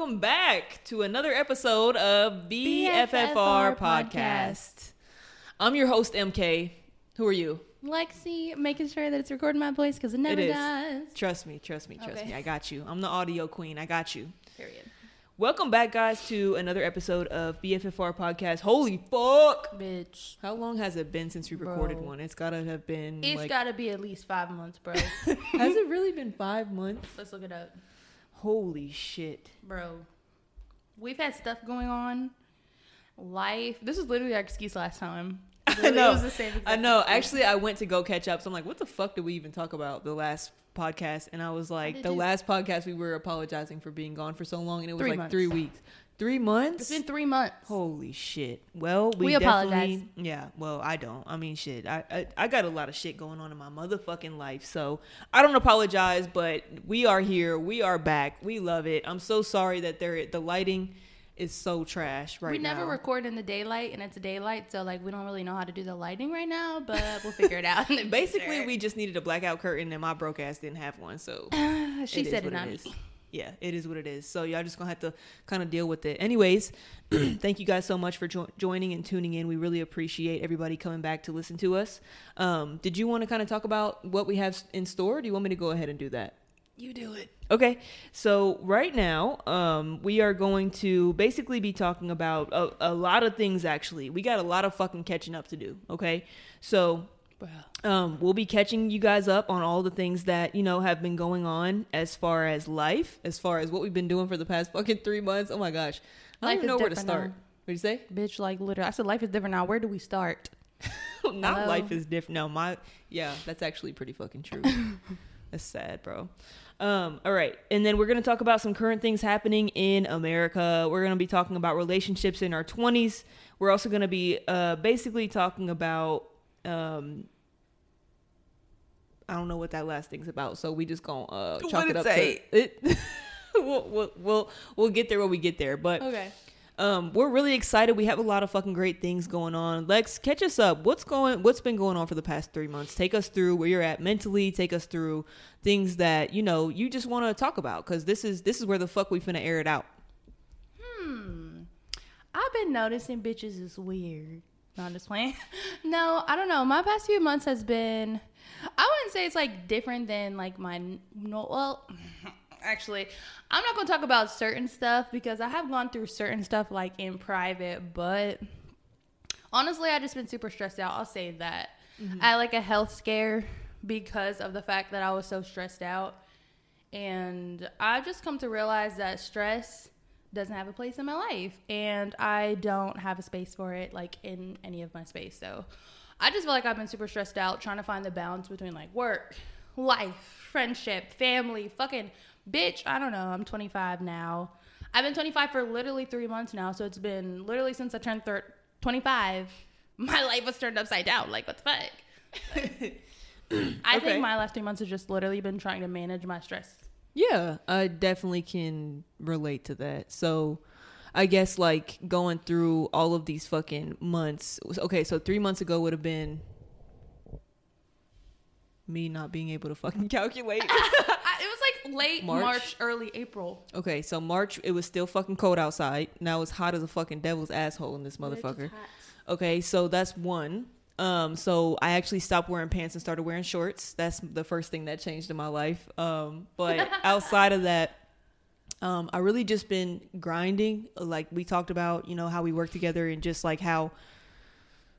welcome back to another episode of BFFR, BFFR podcast. podcast. I'm your host, MK. Who are you? Lexi, making sure that it's recording my voice because it never does. Trust me, trust me, trust Okay. me. I got you. I'm the audio queen. I got you. Period. Welcome back, guys, to another episode of BFFR podcast. Holy fuck! Bitch. How long has it been since we recorded Bro. one? It's gotta have been. It's like, got to be at least five months, bro. has it really been five months? Let's look it up. Holy shit! Bro, we've had stuff going on. Life. This is literally our excuse last time. I know. It was the same exact I know. excuse. Actually, I went to go catch up. So I'm like, what the fuck did we even talk about the last podcast? And I was like, the you? last podcast we were apologizing for being gone for so long, and it was Three like months. three weeks. Three months. It's been three months. Holy shit. Well, we, We apologize. Yeah. Well, I don't. I mean, shit. I, I I got a lot of shit going on in my motherfucking life, so I don't apologize. But we are here. We are back. We love it. I'm so sorry that there the lighting is so trash right now. we now. never record in the daylight, and it's daylight, so like we don't really know how to do the lighting right now, but we'll figure it out. Basically, we just needed a blackout curtain, and my broke ass didn't have one, so. she It said it not is. Yeah, it is what it is. So y'all just gonna have to kind of deal with it. Anyways, thank you guys so much for jo- joining and tuning in. We really appreciate everybody coming back to listen to us. Um, did you want to kind of talk about what we have in store? Do you want me to go ahead and do that? You do it. Okay, so right now, um, we are going to basically be talking about a, a lot of things. Actually, we got a lot of fucking catching up to do. Okay, so. Um, we'll be catching you guys up on all the things that you know have been going on as far as life, as far as what we've been doing for the past fucking three months. Oh my gosh, I don't Life even know where to start. now. What you say? Bitch, like literally. I said life is different now. Where do we start? Not Hello? life is different. No, my yeah, that's actually pretty fucking true. that's sad, bro. Um, all right, and then we're gonna talk about some current things happening in America. We're gonna be talking about relationships in our twenties. We're also gonna be uh, basically talking about um, I don't know what that last thing's about, so we just gonna uh, chalk it it up say? to it. we'll, we'll we'll we'll get there when we get there, but Okay. um, we're really excited. We have a lot of fucking great things going on. Lex, catch us up. What's going? What's been going on for the past three months? Take us through where you're at mentally. Take us through things that you know you just want to talk about because this is this is where the fuck we finna air it out. Hmm. I've been noticing bitches is weird. No, I'm just playing. no, I don't know. My past few months has been. I wouldn't say it's like different than like my no. Well, actually, I'm not gonna talk about certain stuff because I have gone through certain stuff like in private. But honestly, I just been super stressed out. I'll say that. Mm-hmm. I had like a health scare because of the fact that I was so stressed out. And I've just come to realize that stress doesn't have a place in my life and I don't have a space for it like in any of my space. So I just feel like I've been super stressed out trying to find the balance between like work, life, friendship, family, fucking bitch. I don't know. I'm 25 now. I've been 25 for literally three months now. So it's been literally since I turned thir- 25. My life was turned upside down. Like, what the fuck? I Okay. think my last three months have just literally been trying to manage my stress. Yeah, I definitely can relate to that. So, I guess like going through all of these fucking months. Okay, so three months ago would have been me not being able to fucking calculate. It was like late March? March? early April. Okay, so March it was still fucking cold outside. Now it's hot as a fucking devil's asshole in this motherfucker. Okay, so that's one. Um, so I actually stopped wearing pants and started wearing shorts. That's the first thing that changed in my life. Um, but outside of that, um, I really just been grinding. Like we talked about, you know, how we work together and just like how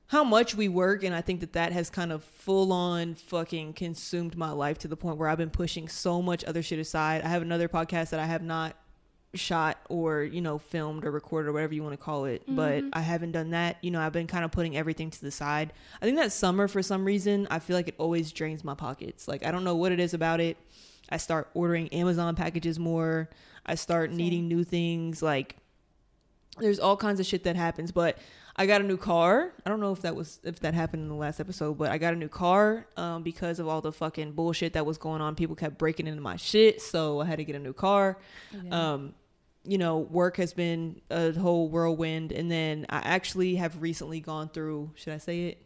how much we work and i think that that has kind of full on fucking consumed my life to the point where i've been pushing so much other shit aside i have another podcast that i have not shot or you know filmed or recorded or whatever you want to call it but i haven't done that. You know i've been kind of putting everything to the side. I think that summer for some reason i feel like it always drains my pockets. Like i don't know what it is about it. I start ordering amazon packages more. I start Same. needing new things. Like there's all kinds of shit that happens but i got a new car. I don't know if that was if that happened in the last episode but i got a new car um, because of all the fucking bullshit that was going on. People kept breaking into my shit so i had to get a new car. Um, you know work has been a whole whirlwind and then i actually have recently gone through should i say it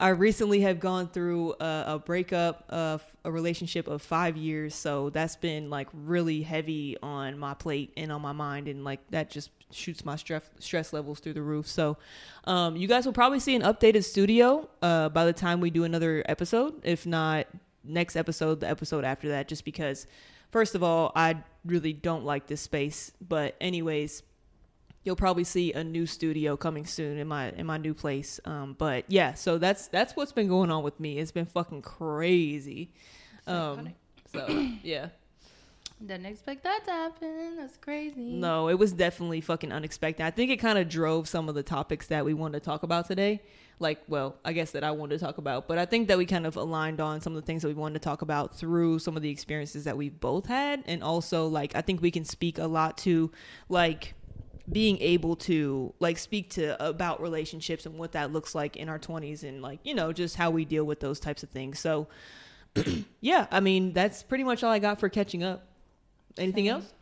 I recently have gone through a, a breakup of a relationship of five years, so that's been like really heavy on my plate and on my mind, and like that just shoots my stress stress levels through the roof. So, um, you guys will probably see an updated studio uh, by the time we do another episode, if not next episode, the episode after that, just because. First of all, I really don't like this space, but anyways, you'll probably see a new studio coming soon in my in my new place. Um, but yeah, so that's that's what's been going on with me. It's been fucking crazy. Um, so yeah. Didn't expect that to happen. That's crazy. No, it was definitely fucking unexpected. I think it kind of drove some of the topics that we wanted to talk about today. Like, well, I guess that I wanted to talk about, but I think that we kind of aligned on some of the things that we wanted to talk about through some of the experiences that we've both had. And also, like, I think we can speak a lot to, like, being able to like speak to about relationships and what that looks like in our 20s and like you know just how we deal with those types of things so yeah i mean that's pretty much all i got for catching up anything Same. else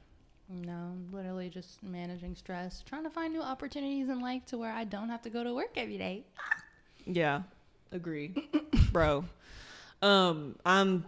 No, literally just managing stress, trying to find new opportunities in life to where I don't have to go to work every day. yeah agree bro um i'm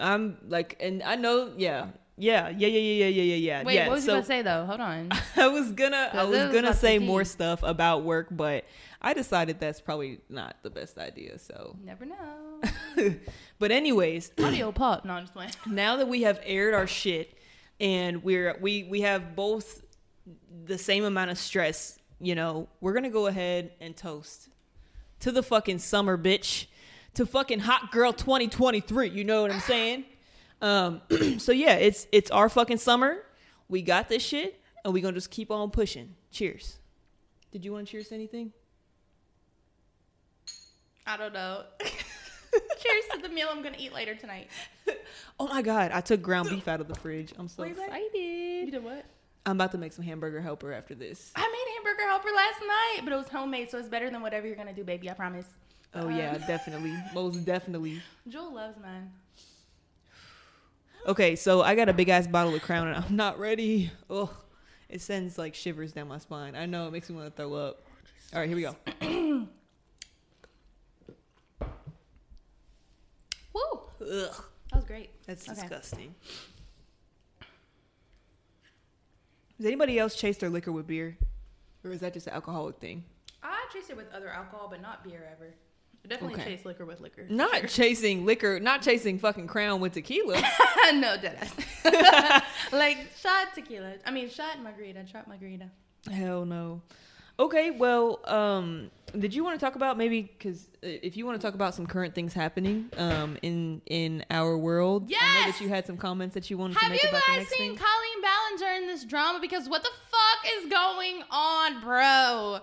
i'm like and i know yeah yeah yeah yeah yeah yeah yeah yeah yeah Wait, yeah what was so you gonna say though? Hold on. i was gonna i was was gonna say more stuff about work but i decided that's probably not the best idea so Never know. but anyways Audio pop. No, I'm just playing. now that we have aired our shit and we're we we have both the same amount of stress you know we're gonna go ahead and toast to the fucking summer bitch to fucking hot girl 2023 you know what i'm saying? Um so yeah it's it's our fucking summer we got this shit and we gonna just keep on pushing. Cheers. Did you want to cheers to anything? I don't know. Cheers to the meal I'm gonna eat later tonight. oh my god i took ground beef out of the fridge i'm so Wait, what? excited You did what? i'm about to make some hamburger helper after this I made hamburger helper last night, but it was homemade, so it's better than whatever you're gonna do, baby. I promise. Oh Um, yeah, definitely. Most definitely. Joel loves mine. Okay, so I got a big ass bottle of Crown and I'm not ready. Ugh. It sends like shivers down my spine. I know it makes me want to throw up. All right, here we go. Ugh. That was great. That's Okay. disgusting. Does anybody else chase their liquor with beer? Or is that just an alcoholic thing? I chase it with other alcohol, but not beer ever. I definitely Okay. chase liquor with liquor. Not chasing liquor, not chasing fucking Crown with tequila. no, deadass. like shot tequila. I mean, shot margarita. Shot margarita. Hell no. Okay, well, um, did you want to talk about maybe because if you want to talk about some current things happening um, in in our world? I know Yes! that you had some comments that you wanted to Have make you about the guys next seen thing. Colleen Ballinger in this drama? Because what the fuck is going on, bro?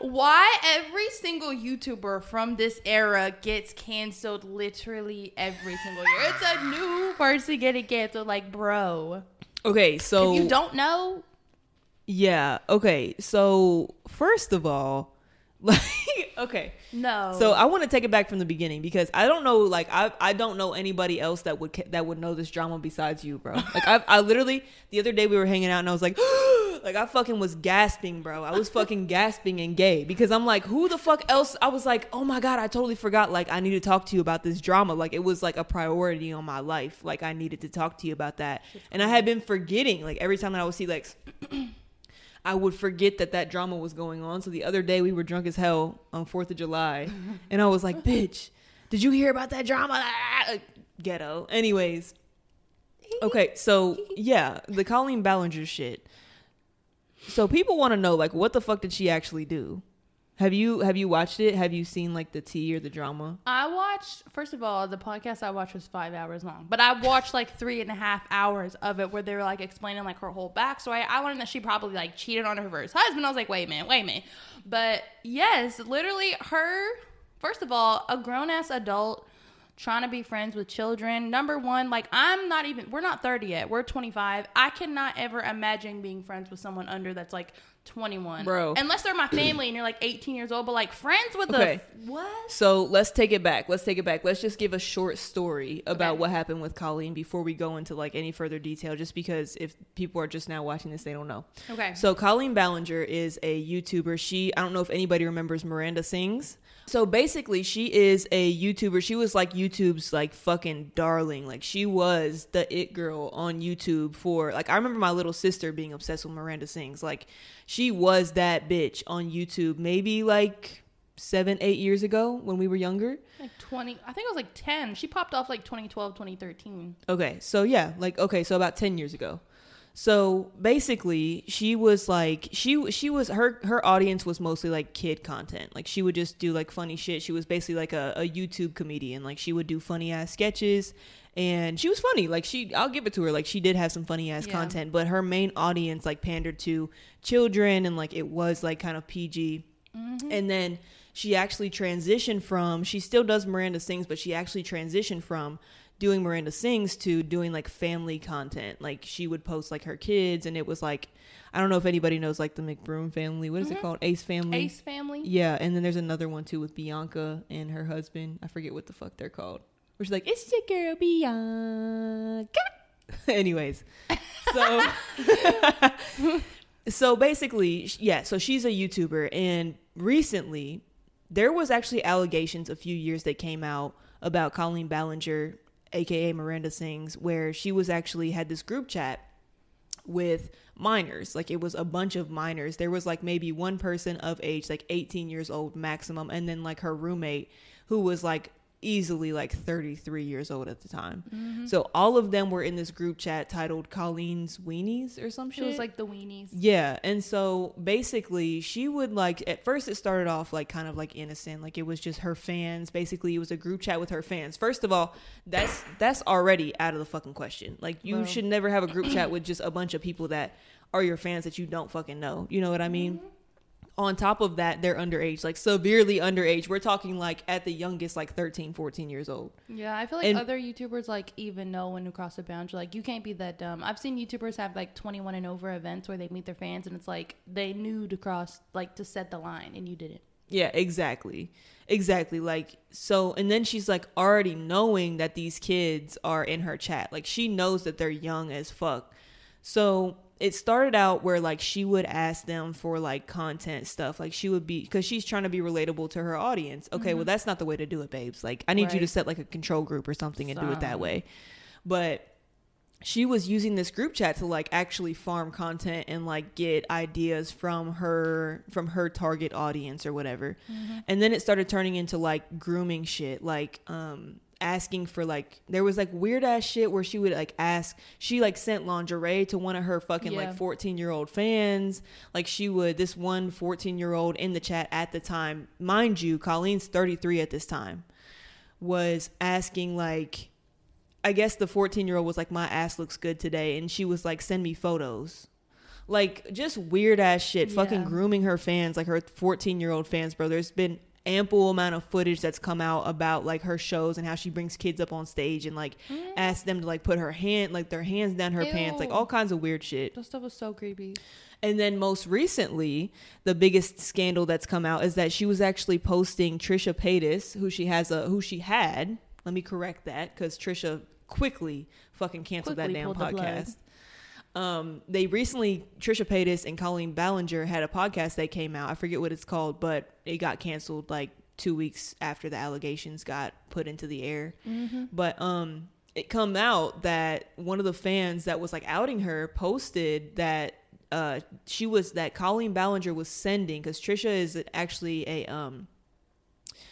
Why every single YouTuber from this era gets canceled literally every single year? It's a new person getting canceled. Like, bro, okay, so if you don't know, yeah, okay, so first of all, like, okay, no. So I want to take it back from the beginning because I don't know, like I I don't know anybody else that would that would know this drama besides you, bro. Like I I literally the other day we were hanging out and I was like, like I fucking was gasping, bro. I was fucking gasping and gay because I'm like, who the fuck else? I was like, oh my god, I totally forgot. Like I need to talk to you about this drama. Like it was like a priority on my life. Like I needed to talk to you about that, and I had been forgetting. Like every time that I would see like. I would forget that that drama was going on. So the other day we were drunk as hell on 4th of July. And I was like, bitch, did you hear about that drama? Ghetto. Anyways. Okay, so yeah, the Colleen Ballinger shit. So people want to know like what the fuck did she actually do? Have you have you watched it? Have you seen like the tea or the drama? I watched, first of all, the podcast I watched was five hours long, but I watched like three and a half hours of it where they were like explaining like her whole backstory. I learned that she probably like cheated on her first husband. I was like, wait a minute, wait a minute. But yes, literally, her, first of all, a grown ass adult trying to be friends with children. Number one, like I'm not even, we're not 30 yet, we're 25. I cannot ever imagine being friends with someone under that's like 21. Bro. Unless they're my family and you're like 18 years old, but like friends with Okay. a, what? So let's take it back. Let's take it back. Let's just give a short story about Okay. what happened with Colleen before we go into like any further detail, just because if people are just now watching this, they don't know. Okay. So Colleen Ballinger is a YouTuber. She I don't know if anybody remembers Miranda Sings. So basically, she is a YouTuber. She was like YouTube's like fucking darling. Like she was the it girl on YouTube for like I remember my little sister being obsessed with Miranda Sings. Like she was that bitch on YouTube. Maybe like seven, eight years ago when we were younger. Like 20, I think it was like 10. She popped off like 2012, 2013. Okay, so yeah, like okay, so about 10 years ago. So basically, she was like she she was her her audience was mostly like kid content. Like she would just do like funny shit. She was basically like a, a YouTube comedian. Like she would do funny ass sketches and she was funny. Like she I'll give it to her. Like she did have some funny ass Yeah. content, but her main audience like pandered to children and like it was like kind of PG. Mm-hmm. And then she actually transitioned from she still does Miranda Sings, but she actually transitioned from doing Miranda Sings to doing like family content. Like she would post like her kids and it was like I don't know if anybody knows like the McBroom family. What is it mm-hmm. called? Ace family. Ace family. Yeah, and then there's another one too with Bianca and her husband. I forget what the fuck they're called. Where she's like, "It's your girl Bianca." Anyways, so so basically, yeah. So she's a YouTuber, and recently there was actually allegations a few years that came out about Colleen Ballinger, aka Miranda Sings, where she was actually had this group chat with minors. Like it was a bunch of minors. There was like maybe one person of age, like 18 years old maximum, and then like her roommate who was like easily like 33 years old at the time. Mm-hmm. So all of them were in this group chat titled Colleen's Weenies or some shit. was like the weenies. Yeah, and so basically, she would like at first it started off like kind of like innocent, like it was just her fans. Basically, it was a group chat with her fans. First of all, that's that's already out of the fucking question. Like you Bro. should never have a group chat with just a bunch of people that are your fans that you don't fucking know. You know what I mean? On top of that, they're underage, like severely underage. We're talking like at the youngest like 13, 14 years old. Yeah, I feel like And- other YouTubers like even know when to cross the boundary. Like you can't be that dumb. I've seen YouTubers have like 21 and over events where they meet their fans, and it's like they knew to cross, like to set the line, and you didn't. Yeah, exactly. Exactly. Like, so, and then she's like already knowing that these kids are in her chat. Like, she knows that they're young as fuck. So, it started out where like she would ask them for like content stuff. Like, she would be, because she's trying to be relatable to her audience. Okay, well, that's not the way to do it, babes. Like, I need you to set like a control group or something and do it that way. But, she was using this group chat to like actually farm content and like get ideas from her from her target audience or whatever and then it started turning into like grooming shit like um asking for like there was like weird ass shit where she would like ask she like sent lingerie to one of her fucking Yeah. like 14 year old fans like she would this one 14 year old in the chat at the time mind you colleen's 33 at this time was asking like I guess the 14 year old was like, my ass looks good today. And she was like, send me photos. Like, just weird ass shit. Fucking grooming her fans, like her 14 year old fans, bro. There's been ample amount of footage that's come out about like her shows and how she brings kids up on stage and like mm. asks them to like put her hand, like their hands down her pants, like all kinds of weird shit. That stuff was so creepy. And then most recently, the biggest scandal that's come out is that she was actually posting Trisha Paytas, who she has a who she had. Let me correct that because Trisha quickly fucking canceled Quickly that damn pulled the plug. podcast. Um, they recently Trisha Paytas and Colleen Ballinger had a podcast that came out. I forget what it's called, but it got canceled like two weeks after the allegations got put into the air. But um, it come out that one of the fans that was like outing her posted that uh she was that Colleen Ballinger was sending because Trisha is actually a um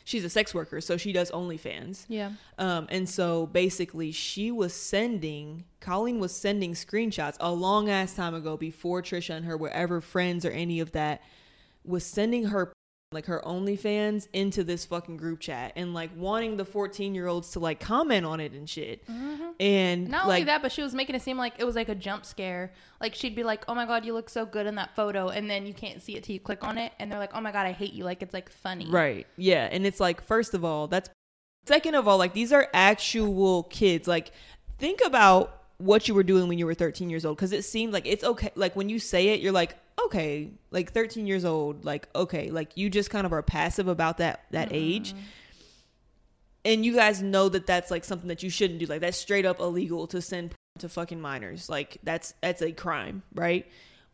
she's a sex worker so she does OnlyFans Yeah. um and so basically she was sending Colleen was sending screenshots a long ass time ago before Trisha and her were ever friends or any of that was sending her like her OnlyFans into this fucking group chat and like wanting the 14 year olds to like comment on it and shit mm-hmm. and Not like only that, but she was making it seem like it was like a jump scare. Like she'd be like, "Oh my god, you look so good in that photo," and then you can't see it till you click on it, and they're like, "Oh my god, I hate you." Like it's like funny. Right. Yeah. And it's like, first of all, that's second of all, like these are actual kids. Like, think about what you were doing when you were 13 years old. Cause it seemed like it's okay. Like when you say it, you're like, okay, like 13 years old, like, okay, like you just kind of are passive about that, that mm-hmm. age. And you guys know that that's like something that you shouldn't do. Like that's straight up illegal to send to fucking minors. Like that's, that's a crime. Right.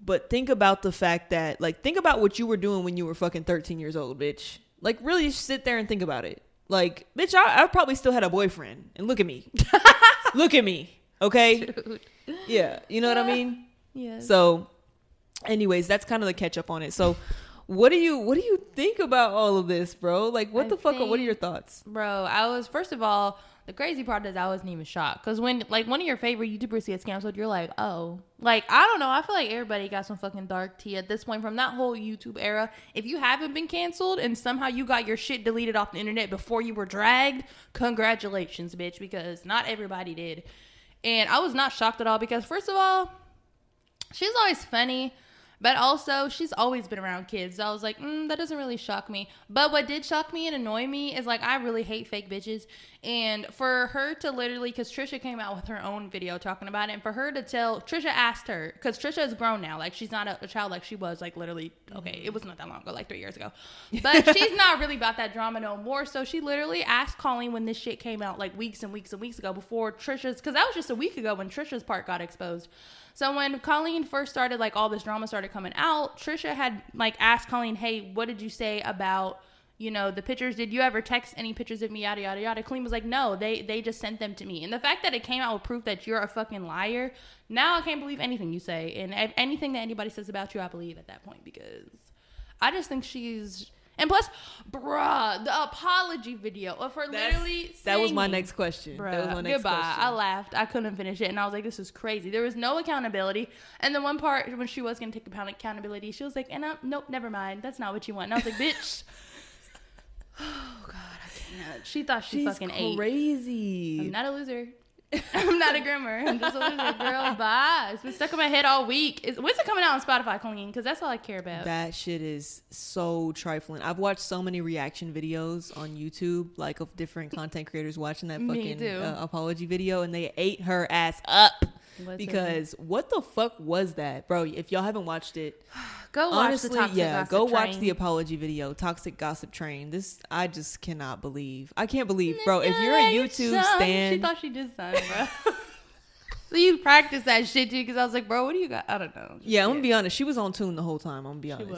But think about the fact that, like, think about what you were doing when you were fucking 13 years old, bitch. Like, really sit there and think about it. Like, bitch, I, I probably still had a boyfriend. And look at me. look at me. Okay? Dude. Yeah. You know what I mean? Yeah. So, anyways, that's kind of the catch up on it. So, what do you what do you think about all of this, bro? Like, what I the fuck? Think, what are your thoughts, bro? I was first of all the crazy part is I wasn't even shocked because when like one of your favorite YouTubers gets canceled, you're like, oh, like I don't know. I feel like everybody got some fucking dark tea at this point from that whole YouTube era. If you haven't been canceled and somehow you got your shit deleted off the internet before you were dragged, congratulations, bitch, because not everybody did. And I was not shocked at all because first of all, she's always funny. But also, she's always been around kids. So I was like, mm, that doesn't really shock me. But what did shock me and annoy me is like, I really hate fake bitches. And for her to literally, because Trisha came out with her own video talking about it, and for her to tell, Trisha asked her, because Trisha is grown now. Like, she's not a, a, child like she was, like, literally, okay, it was not that long ago, like three years ago. But she's not really about that drama no more. So she literally asked Colleen when this shit came out, like, weeks and weeks and weeks ago before Trisha's, because that was just a week ago when Trisha's part got exposed. So when Colleen first started, like all this drama started coming out, Trisha had like asked Colleen, "Hey, what did you say about?" you know the pictures? Did you ever text any pictures of me yada yada yada? Colleen was like no they they just sent them to me. And the fact that it came out with proof that you're a fucking liar now i can't believe anything you say. And anything that anybody says about you i believe at that point because i just think she's and plus, bruh, the apology video of her That's, literally. That was my next question. Bruh, that was my next goodbye. Question. I laughed. I couldn't finish it, and I was like, "This is crazy." There was no accountability. And the one part when she was gonna take accountability, she was like, "And uh, nope, never mind. That's not what you want." And I was like, "Bitch." oh God, I can't. She thought she She's fucking crazy. ate. Crazy. I'm not a loser. I'm not a grimmer. I'm just a loser, girl. Bye. It's been stuck in my head all week. Is, when's it coming out on Spotify, Colleen? Because that's all I care about. That shit is so trifling. I've watched so many reaction videos on YouTube, like of different content creators watching that fucking uh, apology video, and they ate her ass up. Because what the fuck was that, bro? If y'all haven't watched it, go honestly, yeah, go train. watch the apology video, Toxic Gossip Train. This I just cannot believe. I can't believe, bro. If you're a YouTube stan, she thought she did something, bro. So you practice that shit too, because I was like, bro, what do you got? I don't know. yeah, I'm gonna be honest. She was on tune the whole time. I'm gonna be honest.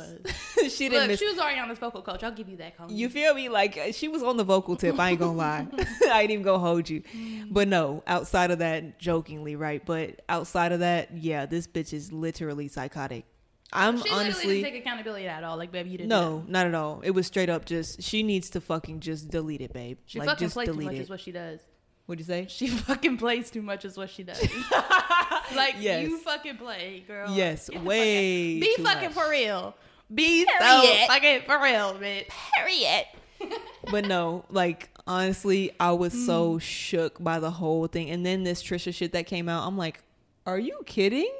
She was. she didn't. Look, miss- she was already on this vocal coach. I'll give you that. Colleen. You feel me? Like she was on the vocal tip. I ain't gonna lie. I ain't even gonna hold you. Mm. But no, outside of that, jokingly, right? But outside of that, yeah, this bitch is literally psychotic. I'm she honestly didn't take accountability at all. Like, baby, you didn't. No, not at all. It was straight up just she needs to fucking just delete it, babe. She like, fucking just plays delete too much it. is what she does. What'd you say? She fucking plays too much is what she does. like yes. you fucking play, girl. Yes, way. Be fucking much. for real. Be Period. so fucking for real, bitch. Period. but no, like honestly, I was mm. so shook by the whole thing. And then this Trisha shit that came out, I'm like, are you kidding?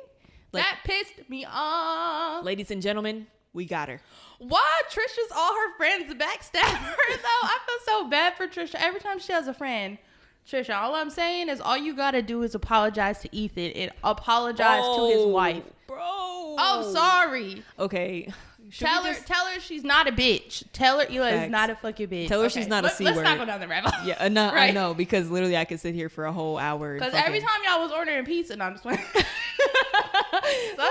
Like, that pissed me off. Ladies and gentlemen, we got her. Why Trisha's all her friends backstab her though? I feel so bad for Trisha. Every time she has a friend, Trisha, all I'm saying is all you gotta do is apologize to Ethan and apologize to his wife. Bro. Oh, sorry. Okay. Should tell her, just... tell her she's not a bitch. Tell her Hila is not a fucking bitch. Tell her okay. she's not a c let's word. Let's not go down the rabbit hole. Yeah, uh, no, right? I know because literally I could sit here for a whole hour. Because every time y'all was ordering pizza, no, I'm just playing.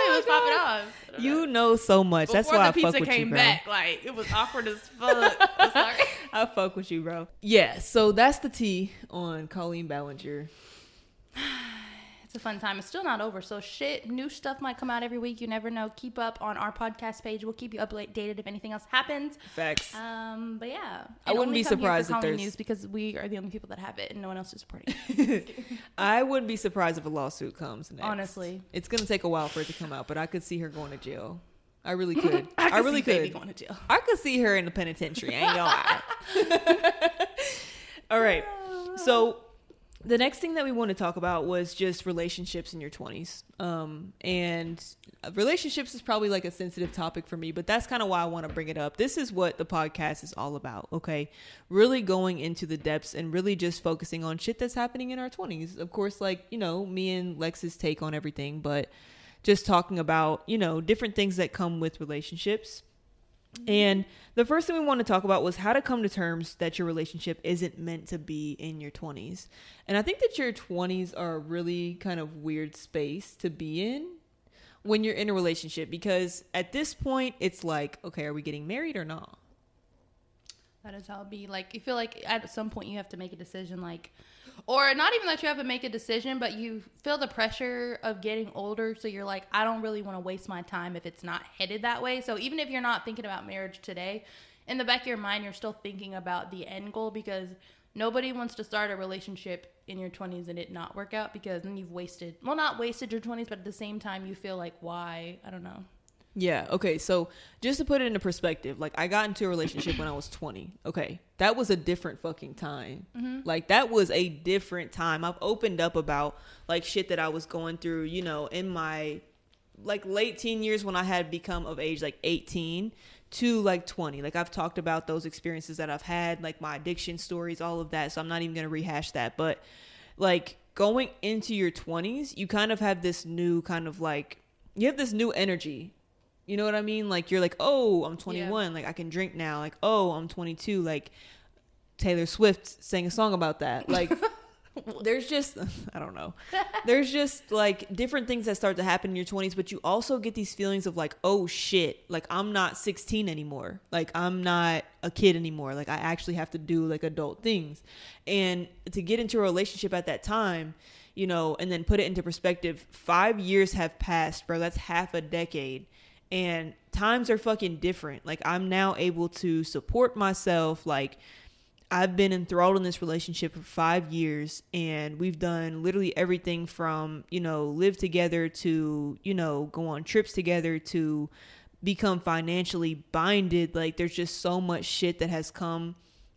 Oh, was popping off. You know so much. Before That's why I fuck with you, bro. pizza came back, like it was awkward as fuck. sorry. I fuck with you, bro. Yeah. So that's the tea on Colleen Ballinger a fun time. It's still not over. So shit, new stuff might come out every week. You never know. Keep up on our podcast page. We'll keep you updated if anything else happens. Facts. Um, but yeah, I wouldn't be surprised if there's news because we are the only people that have it and no one else is supporting. I wouldn't be surprised if a lawsuit comes next. Honestly, it's gonna take a while for it to come out, but I could see her going to jail. I really could. I, I really could. Going to jail. I could see her in the penitentiary. I ain't gonna lie. All right. So the next thing that we want to talk about was just relationships in your 20s um, and relationships is probably like a sensitive topic for me but that's kind of why i want to bring it up. This is what the podcast is all about okay? Really going into the depths and really just focusing on shit that's happening in our 20s of course like you know me and lex's take on everything but just talking about you know different things that come with relationships and the first thing we want to talk about was how to come to terms that your relationship isn't meant to be in your 20s. And I think that your 20s are a really kind of weird space to be in when you're in a relationship because at this point it's like, okay, are we getting married or not? That is how it be. Like you feel like at some point you have to make a decision, like, or not even that you have to make a decision, but you feel the pressure of getting older. So you're like, I don't really want to waste my time if it's not headed that way. So even if you're not thinking about marriage today, in the back of your mind, you're still thinking about the end goal because nobody wants to start a relationship in your 20s and it not work out because then you've wasted, well, not wasted your 20s, but at the same time, you feel like, why? I don't know. Yeah. Okay. So just to put it into perspective, like I got into a relationship when I was 20. Okay. That was a different fucking time. Mm-hmm. Like that was a different time. I've opened up about like shit that I was going through, you know, in my like late teen years when I had become of age, like 18 to like 20. Like I've talked about those experiences that I've had, like my addiction stories, all of that. So I'm not even going to rehash that. But like going into your 20s, you kind of have this new kind of like, you have this new energy you know what I mean? Like you're like, oh, I'm 21, yeah. like I can drink now. Like oh, I'm 22, like Taylor Swift sang a song about that. Like there's just I don't know. There's just like different things that start to happen in your 20s, but you also get these feelings of like, oh shit, like I'm not 16 anymore. Like I'm not a kid anymore. Like I actually have to do like adult things. And to get into a relationship at that time, you know, and then put it into perspective, 5 years have passed, bro. That's half a decade and times are fucking different. Like I'm now able to support myself like I've been enthralled in this relationship for 5 years and we've done literally everything from, you know, live together to, you know, go on trips together to become financially binded. Like there's just so much shit that has come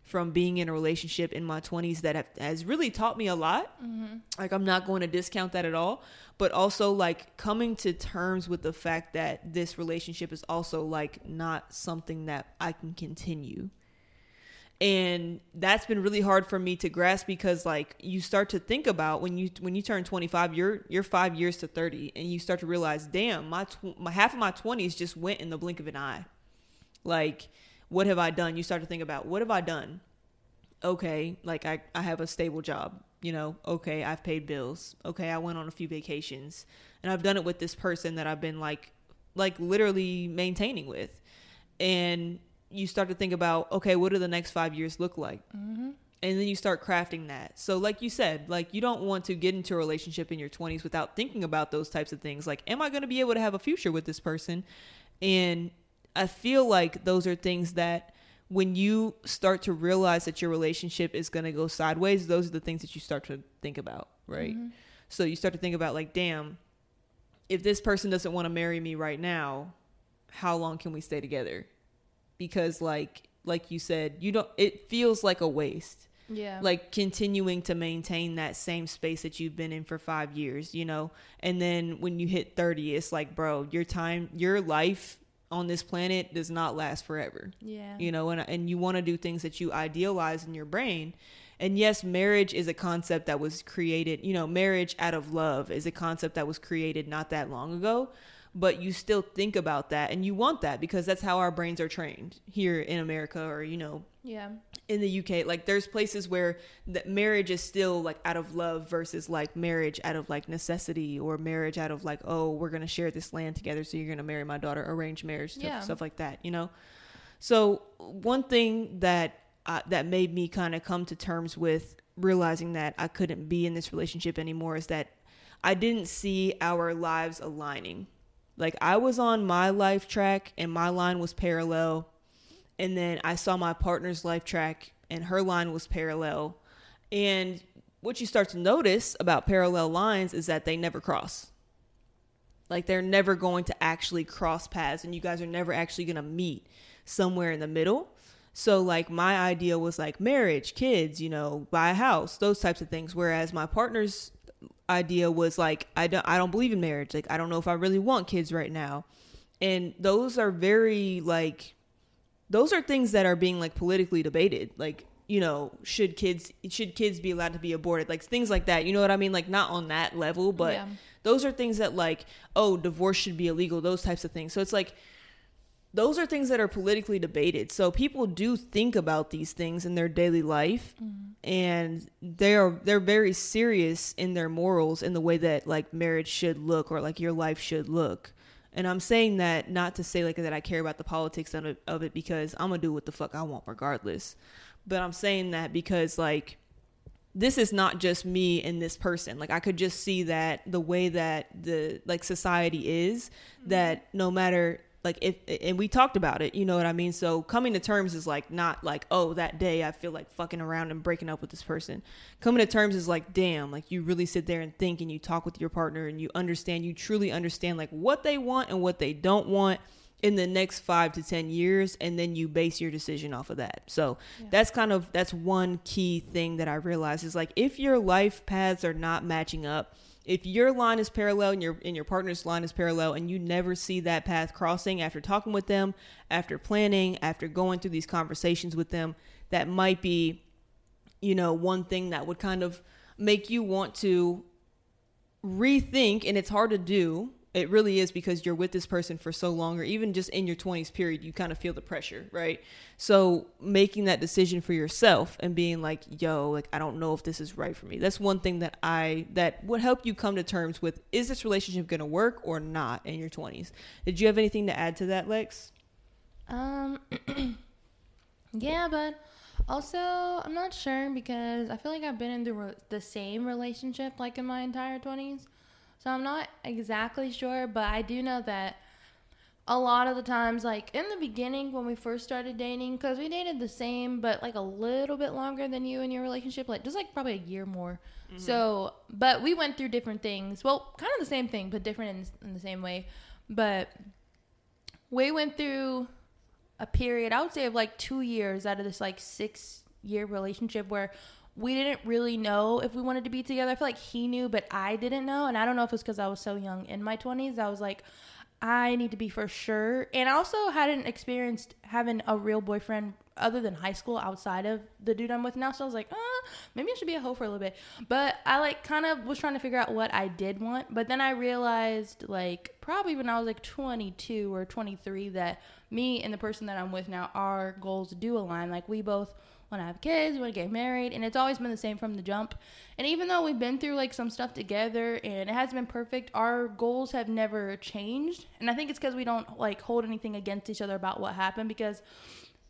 from being in a relationship in my 20s that have, has really taught me a lot. Mm-hmm. Like, I'm not going to discount that at all. But also, like, coming to terms with the fact that this relationship is also, like, not something that I can continue. And that's been really hard for me to grasp because like you start to think about when you when you turn 25 you're you're 5 years to 30 and you start to realize damn my, tw- my half of my 20s just went in the blink of an eye. Like what have I done? You start to think about what have I done? Okay, like I, I have a stable job, you know, okay, I've paid bills. Okay, I went on a few vacations. And I've done it with this person that I've been like like literally maintaining with. And you start to think about, okay, what do the next five years look like? Mm-hmm. And then you start crafting that. So, like you said, like you don't want to get into a relationship in your 20s without thinking about those types of things. Like, am I going to be able to have a future with this person? And I feel like those are things that when you start to realize that your relationship is going to go sideways, those are the things that you start to think about, right? Mm-hmm. So you start to think about, like, damn, if this person doesn't want to marry me right now, how long can we stay together? Because, like, like you said, you don't, it feels like a waste. Yeah. Like continuing to maintain that same space that you've been in for five years, you know? And then when you hit 30, it's like, bro, your time, your life on this planet does not last forever. Yeah. You know, and and you want to do things that you idealize in your brain. And yes, marriage is a concept that was created, you know, marriage out of love is a concept that was created not that long ago, but you still think about that and you want that because that's how our brains are trained here in America or, you know, yeah. In the UK, like there's places where that marriage is still like out of love versus like marriage out of like necessity or marriage out of like oh we're gonna share this land together so you're gonna marry my daughter arranged marriage stuff, yeah. stuff like that you know. So one thing that uh, that made me kind of come to terms with realizing that I couldn't be in this relationship anymore is that I didn't see our lives aligning. Like I was on my life track and my line was parallel and then I saw my partner's life track and her line was parallel. And what you start to notice about parallel lines is that they never cross. Like they're never going to actually cross paths and you guys are never actually going to meet somewhere in the middle. So like my idea was like marriage, kids, you know, buy a house, those types of things whereas my partner's idea was like I don't I don't believe in marriage. Like I don't know if I really want kids right now. And those are very like those are things that are being like politically debated. Like you know should kids should kids be allowed to be aborted? Like things like that. You know what i mean? Like not on that level but yeah. those are things that like oh divorce should be illegal those types of things. So it's like those are things that are politically debated. So people do think about these things in their daily life mm-hmm. and they're they're very serious in their morals in the way that like marriage should look or like your life should look And I'm saying that not to say like that I care about the politics of it, of it because I'm gonna do what the fuck I want regardless. But I'm saying that because like this is not just me and this person. Like I could just see that the way that the like society is mm-hmm. that no matter like if and we talked about it you know what i mean? So coming to terms is like not like oh that day i feel like fucking around and breaking up with this person. Coming to terms is like damn like you really sit there and think and you talk with your partner and you understand you truly understand like what they want and what they don't want in the next five to ten years and then you base your decision off of that. So yeah. that's kind of that's one key thing that i realized is like if your life paths are not matching up if your line is parallel and your and your partner's line is parallel and you never see that path crossing after talking with them after planning after going through these conversations with them that might be you know one thing that would kind of make you want to rethink and it's hard to do it really is because you're with this person for so long or even just in your 20s period you kind of feel the pressure right? So making that decision for yourself and being like yo like i don't know if this is right for me. That's one thing that i that would help you come to terms with is this relationship going to work or not in your 20s did you have anything to add to that lex? Um yeah but also i'm not sure because i feel like i've been in the, re- the same relationship like in my entire 20s so I'm not exactly sure, but I do know that a lot of the times, like in the beginning when we first started dating, because we dated the same, but like a little bit longer than you in your relationship, like just like probably a year more. Mm-hmm. So, but we went through different things. Well, kind of the same thing, but different in, in the same way. But we went through a period, I would say, of like two years out of this like six year relationship where we didn't really know if we wanted to be together. I feel like he knew, but I didn't know. And I don't know if it's because I was so young in my 20s. I was like, I need to be for sure. And I also hadn't experienced having a real boyfriend other than high school outside of the dude I'm with now. So I was like, uh, maybe I should be a hoe for a little bit. But I like kind of was trying to figure out what I did want. But then I realized, like, probably when I was like 22 or 23, that me and the person that I'm with now, our goals do align. Like, we both want to have kids, we want to get married, and it's always been the same from the jump. And even though we've been through like some stuff together and it hasn't been perfect, our goals have never changed. And I think it's because we don't like hold anything against each other about what happened because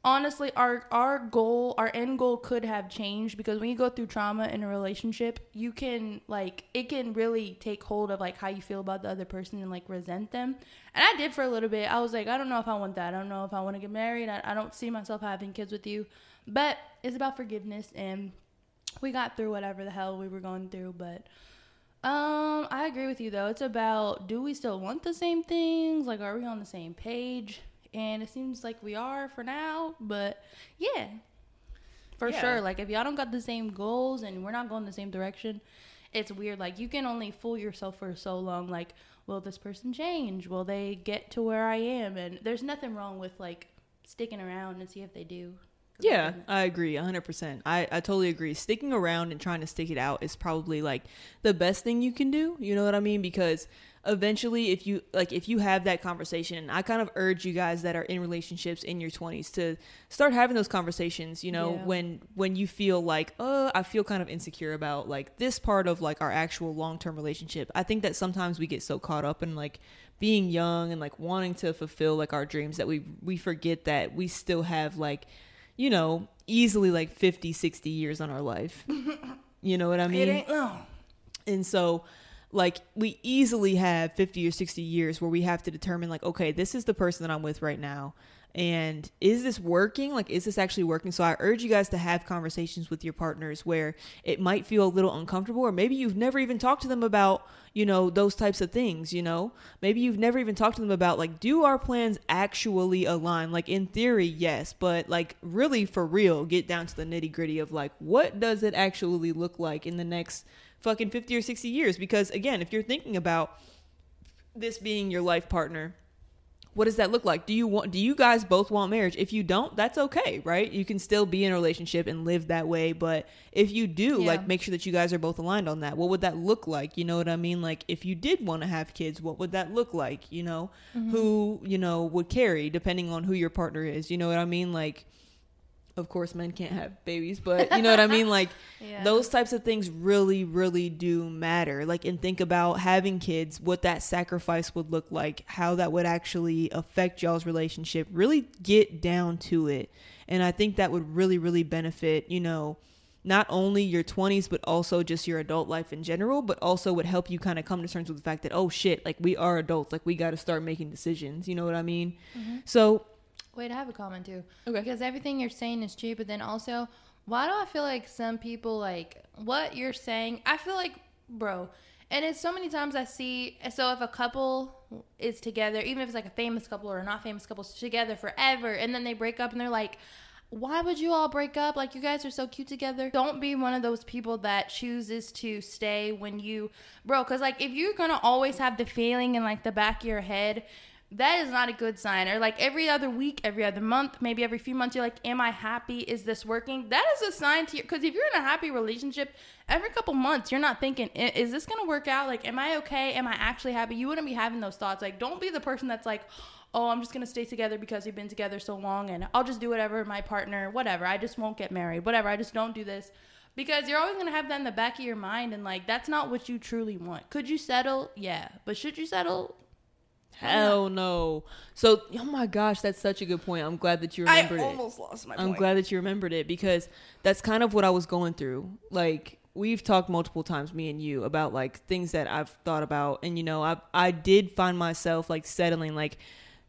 honestly our our goal our end goal could have changed because when you go through trauma in a relationship you can like it can really take hold of like how you feel about the other person and like resent them. And i did for a little bit. I was like i don't know if i want that. I don't know if i want to get married. I, I don't see myself having kids with you but it's about forgiveness and we got through whatever the hell we were going through, but um I agree with you though. It's about do we still want the same things? Like are we on the same page? And it seems like we are for now, but yeah. For yeah. sure. Like if y'all don't got the same goals and we're not going the same direction, it's weird. Like you can only fool yourself for so long. Like, will this person change? Will they get to where I am? And there's nothing wrong with like sticking around and see if they do. Yeah, I agree 100%. I, I totally agree. Sticking around and trying to stick it out is probably like the best thing you can do. You know what I mean? Because eventually if you like if you have that conversation, and I kind of urge you guys that are in relationships in your 20s to start having those conversations, you know, yeah. when when you feel like, "Oh, I feel kind of insecure about like this part of like our actual long-term relationship." I think that sometimes we get so caught up in like being young and like wanting to fulfill like our dreams that we we forget that we still have like you know, easily like 50, 60 years on our life. you know what I mean? It ain't long. And so like we easily have 50 or 60 years where we have to determine like okay this is the person that i'm with right now and is this working? Like is this actually working? So i urge you guys to have conversations with your partners where it might feel a little uncomfortable or maybe you've never even talked to them about you know those types of things you know? Maybe you've never even talked to them about like do our plans actually align? Like in theory yes but like really for real get down to the nitty gritty of like what does it actually look like in the next fucking 50 or 60 years? Because again if you're thinking about this being your life partner what does that look like? Do you want do you guys both want marriage? If you don't that's okay right? You can still be in a relationship and live that way but if you do yeah. like make sure that you guys are both aligned on that. What would that look like? You know what i mean? Like if you did want to have kids what would that look like you know? Mm-hmm. who you know would carry depending on who your partner is you know what i mean? Like of course men can't have babies but you know what i mean? Like yeah. those types of things really really do matter. Like and think about having kids what that sacrifice would look like how that would actually affect y'all's relationship. Really get down to it. And i think that would really really benefit you know not only your 20s but also just your adult life in general but also would help you kind of come to terms with the fact that oh shit like we are adults. Like we got to start making decisions. You know what i mean? Mm-hmm. so Wait, I have a comment too. Okay. Because everything you're saying is true, but then also, why do I feel like some people like what you're saying? I feel like, bro, and it's so many times I see. So if a couple is together, even if it's like a famous couple or a not famous couple, together forever, and then they break up and they're like, why would you all break up? Like you guys are so cute together. Don't be one of those people that chooses to stay when you, bro. Because like if you're gonna always have the feeling in like the back of your head that is not a good sign. Or like every other week, every other month, maybe every few months, you're like, Am I happy? Is this working? That is a sign to you. Because if you're in a happy relationship, every couple months, you're not thinking, Is this going to work out? Like, am I okay? Am I actually happy? You wouldn't be having those thoughts. Like, don't be the person that's like, Oh, I'm just going to stay together because we've been together so long and I'll just do whatever my partner, whatever. I just won't get married, whatever. I just don't do this because you're always going to have that in the back of your mind and like that's not what you truly want could you settle yeah but should you settle Hell no. So, oh my gosh, that's such a good point. I'm glad that you remembered it. I almost lost my I'm glad that you remembered it because that's kind of what I was going through. Like, we've talked multiple times, me and you, about like things that I've thought about. And, you know, I, I did find myself like settling, like,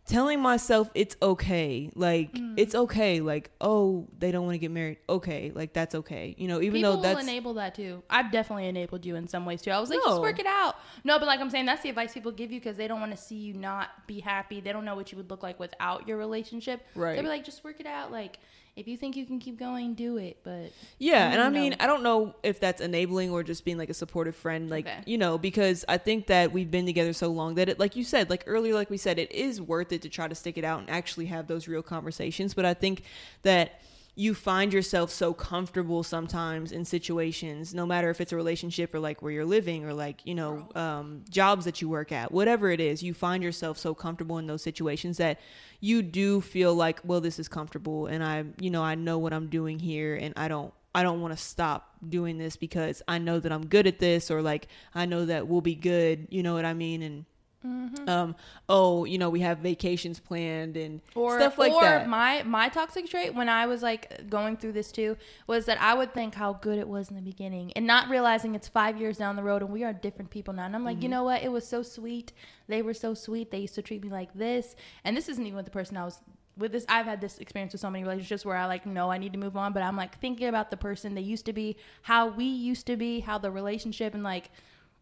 telling myself it's okay like mm. it's okay like oh they don't want to get married okay like that's okay you know even People though that's enable that too. I've definitely enabled you in some ways too. I was like no. just work it out. No but like i'm saying that's the advice people give you because they don't want to see you not be happy. They don't know what you would look like without your relationship. Right. they'll be like just work it out like if you think you can keep going, do it. But yeah, and I mean, I don't know if that's enabling or just being like a supportive friend, like okay. you know, because I think that we've been together so long that it, like you said, like earlier, like we said, it is worth it to try to stick it out and actually have those real conversations. But I think that you find yourself so comfortable sometimes in situations no matter if it's a relationship or like where you're living or like you know um, jobs that you work at whatever it is you find yourself so comfortable in those situations that you do feel like well this is comfortable and i you know i know what i'm doing here and i don't i don't want to stop doing this because i know that i'm good at this or like i know that we'll be good you know what i mean? And Mm-hmm. Um, oh, you know, we have vacations planned and or, stuff like or that. My my toxic trait when I was like going through this too was that I would think how good it was in the beginning and not realizing it's five years down the road and we are different people now. And I'm like, mm-hmm. you know what? It was so sweet. They were so sweet. They used to treat me like this. And this isn't even with the person I was with this I've had this experience with so many relationships where I like know I need to move on, but I'm like thinking about the person they used to be, how we used to be, how the relationship and like,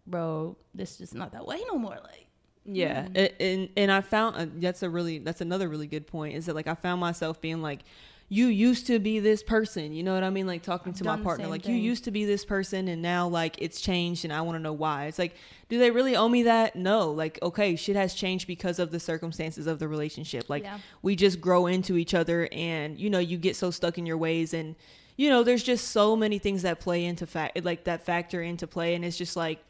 bro, this is not that way no more. Like yeah, mm. and and I found uh, that's a really that's another really good point is that like I found myself being like you used to be this person you know what i mean like talking to my partner like thing. you used to be this person and now like it's changed and i want to know why it's like do they really owe me that no like okay shit has changed because of the circumstances of the relationship like yeah. we just grow into each other and you know you get so stuck in your ways and you know there's just so many things that play into fact like that factor into play and it's just like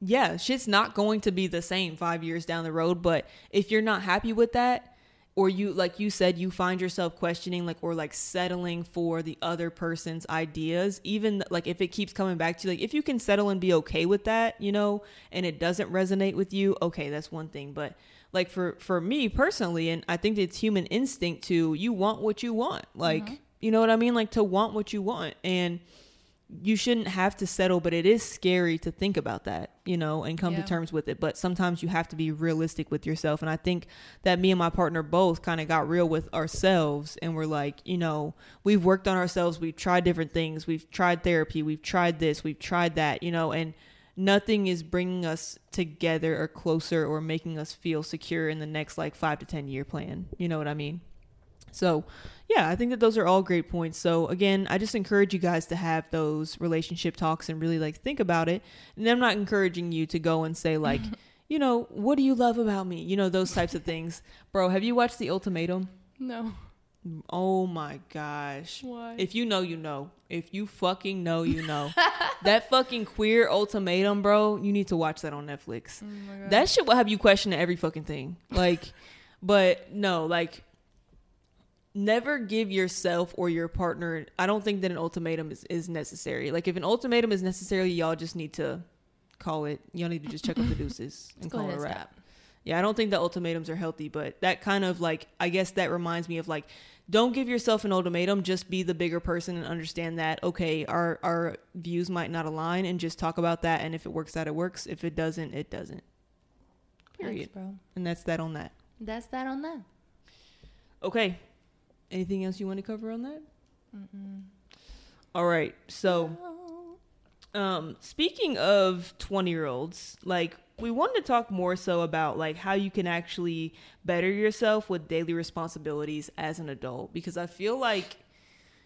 yeah, shit's not going to be the same five years down the road. But if you're not happy with that, or you, like you said, you find yourself questioning, like, or like settling for the other person's ideas, even like if it keeps coming back to you, like, if you can settle and be okay with that, you know, and it doesn't resonate with you, okay, that's one thing. But like for for me personally, and I think it's human instinct to you want what you want, like, mm-hmm. you know what I mean, like to want what you want, and you shouldn't have to settle, but it is scary to think about that, you know, and come yeah. to terms with it. But sometimes you have to be realistic with yourself. And I think that me and my partner both kind of got real with ourselves and we're like, you know, we've worked on ourselves, we've tried different things, we've tried therapy, we've tried this, we've tried that, you know, and nothing is bringing us together or closer or making us feel secure in the next like five to 10 year plan. You know what I mean? So, yeah, I think that those are all great points. So, again, I just encourage you guys to have those relationship talks and really like think about it. And I'm not encouraging you to go and say, like, you know, what do you love about me? You know, those types of things. Bro, have you watched The Ultimatum? No. Oh my gosh. Why? If you know, you know. If you fucking know, you know. that fucking queer ultimatum, bro, you need to watch that on Netflix. Oh that shit will have you questioning every fucking thing. Like, but no, like, never give yourself or your partner I don't think that an ultimatum is, is necessary. Like if an ultimatum is necessary, y'all just need to call it y'all need to just check up the deuces and call it a wrap. Yeah, I don't think the ultimatums are healthy, but that kind of like I guess that reminds me of like don't give yourself an ultimatum, just be the bigger person and understand that okay, our our views might not align and just talk about that and if it works out it works, if it doesn't, it doesn't. Period. Thanks, and that's that on that. That's that on that. Okay. Anything else you want to cover on that? Mm-mm. All right. So, um, speaking of 20 year olds, like, we wanted to talk more so about like how you can actually better yourself with daily responsibilities as an adult because I feel like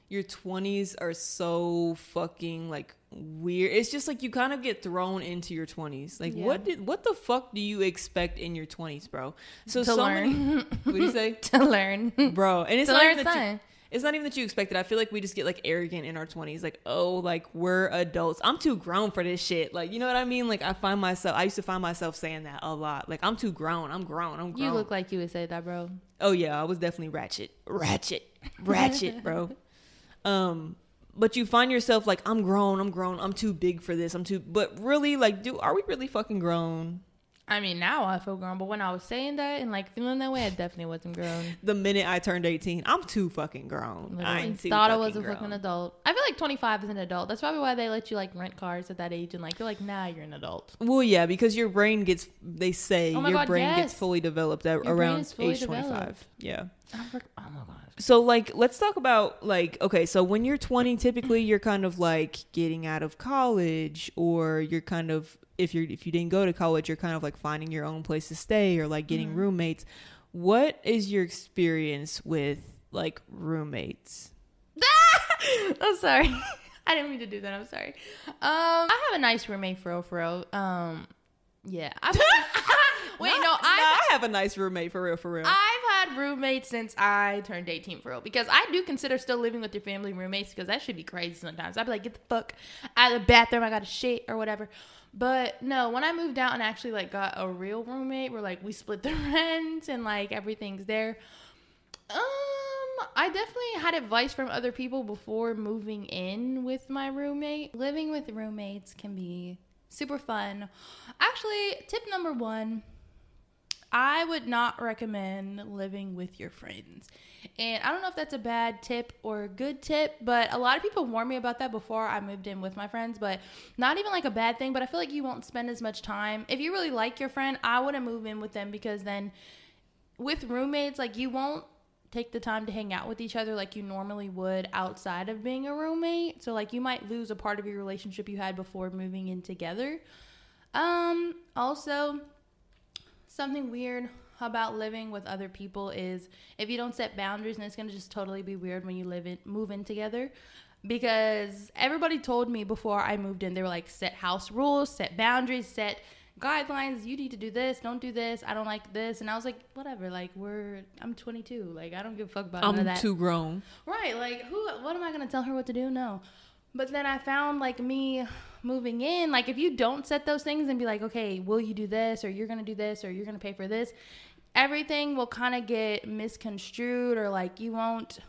your 20s are so fucking like weird. It's just like you kind of get thrown into your 20s. Like yeah. what did what the fuck do you expect in your 20s, bro? So to so learn. many What do you say? to learn. Bro, and it's to not learn even you, it's not even that you expect it. I feel like we just get like arrogant in our 20s like, "Oh, like we're adults. I'm too grown for this shit." Like, you know what I mean? Like I find myself I used to find myself saying that a lot. Like, I'm too grown. I'm grown. I'm grown. You look like you would say that, bro. Oh yeah, I was definitely ratchet. Ratchet. Ratchet, bro. Um, but you find yourself like, I'm grown, I'm grown, I'm too big for this, I'm too. But really, like, do are we really fucking grown? I mean, now I feel grown, but when I was saying that and like feeling that way, I definitely wasn't grown. The minute I turned 18, I'm too fucking grown. Literally. I thought I was a fucking adult. I feel like 25 is an adult. That's probably why they let you like rent cars at that age and like they're like, nah, you're an adult. Well, yeah, because your brain gets, they say oh your God, brain yes. gets fully developed at around age developed. 25. Yeah. oh my God. So like let's talk about like okay, so when you're 20 typically you're kind of like getting out of college or you're kind of if you're if you didn't go to college you're kind of like finding your own place to stay or like getting mm-hmm. roommates. What is your experience with like roommates? I'm sorry. I didn't mean to do that. I'm sorry. Um, I have a nice roommate for real, for real. Um, yeah. Wait, not, no, I, I have a nice roommate for real, for real. I've had roommates since I turned 18 for real because I do consider still living with your family roommates because that should be crazy sometimes. I'd be like, get the fuck out of the bathroom. I got to shit or whatever. But no, when I moved out and actually like got a real roommate we're like we split the rent and like everything's there. Um, I definitely had advice from other people before moving in with my roommate. Living with roommates can be super fun. Actually, tip number one I would not recommend living with your friends. And I don't know if that's a bad tip or a good tip, but a lot of people warned me about that before I moved in with my friends, but not even like a bad thing, but I feel like you won't spend as much time. If you really like your friend, I wouldn't move in with them because then with roommates, like you won't take the time to hang out with each other like you normally would outside of being a roommate. So like you might lose a part of your relationship you had before moving in together. Um also something weird about living with other people is if you don't set boundaries and it's going to just totally be weird when you live in move in together. Because everybody told me before I moved in they were like set house rules, set boundaries, set guidelines. You need to do this don't do this. I don't like this. And i was like whatever like we're i'm 22 like i don't give a fuck about i'm too grown. Right like who what am i gonna tell her what to do? No. But then i found like me moving in like if you don't set those things and be like okay will you do this or you're gonna do this or you're gonna pay for this everything will kind of get misconstrued or like you won't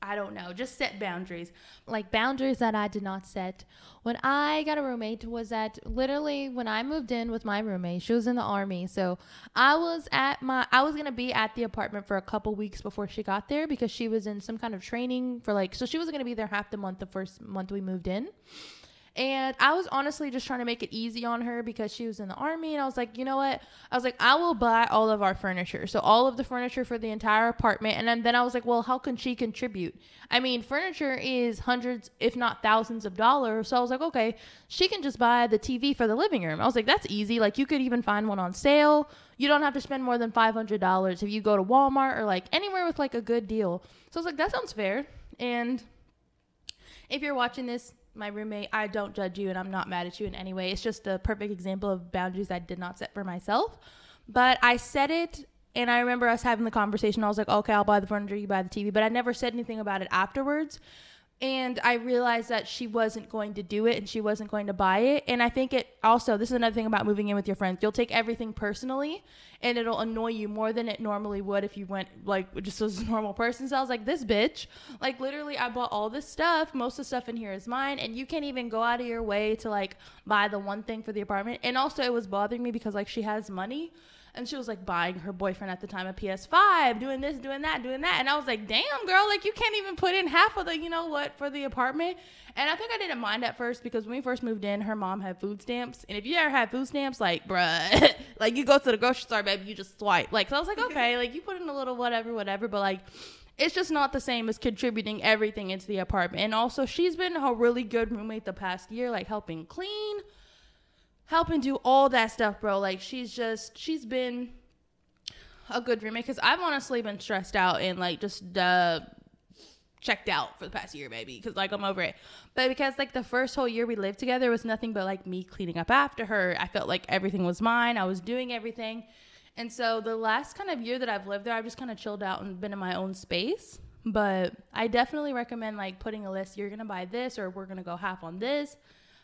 I don't know, just set boundaries. Like boundaries that I did not set when I got a roommate was that literally when I moved in with my roommate, she was in the army. So I was at my I was to be at the apartment for a couple weeks before she got there because she was in some kind of training for like so she was to be there half the month the first month we moved in. And I was honestly just trying to make it easy on her because she was in the army. And I was like, you know what? I was like, I will buy all of our furniture. So, all of the furniture for the entire apartment. And then, then I was like, well, how can she contribute? I mean, furniture is hundreds, if not thousands of dollars. So, I was like, okay, she can just buy the TV for the living room. I was like, that's easy. Like, you could even find one on sale. You don't have to spend more than $500 if you go to Walmart or like anywhere with like a good deal. So, I was like, that sounds fair. And if you're watching this, my roommate, I don't judge you and I'm not mad at you in any way. It's just a perfect example of boundaries I did not set for myself. But I said it and I remember us having the conversation. I was like, okay, I'll buy the furniture, you buy the TV. But I never said anything about it afterwards and I realized that she wasn't going to do it and she wasn't going to buy it. And I think it also, this is another thing about moving in with your friends. You'll take everything personally and it'll annoy you more than it normally would if you went like just as a normal person. So I was like, this bitch, like literally, I bought all this stuff. Most of the stuff in here is mine. And you can't even go out of your way to like buy the one thing for the apartment. And also, it was bothering me because like she has money and she was like buying her boyfriend at the time a PS5, doing this, doing that, doing that. And I was like, damn, girl, like you can't even put in half of the, you know what, for the apartment. And I think I didn't mind at first because when we first moved in, her mom had food stamps. And if you ever had food stamps, like, bruh, like you go to the grocery store, baby, you just swipe. Like, so I was like, okay, like you put in a little whatever, whatever. But like, it's just not the same as contributing everything into the apartment. And also, she's been a really good roommate the past year, like helping clean helping do all that stuff, bro. Like she's just she's been a good roommate because I've honestly been stressed out and like just uh checked out for the past year, maybe because like I'm over it. But because like the first whole year we lived together was nothing but like me cleaning up after her. I felt like everything was mine. I was doing everything. And so the last kind of year that I've lived there, I've just kind of chilled out and been in my own space. But I definitely recommend like putting a list. You're gonna buy this, or we're gonna go half on this,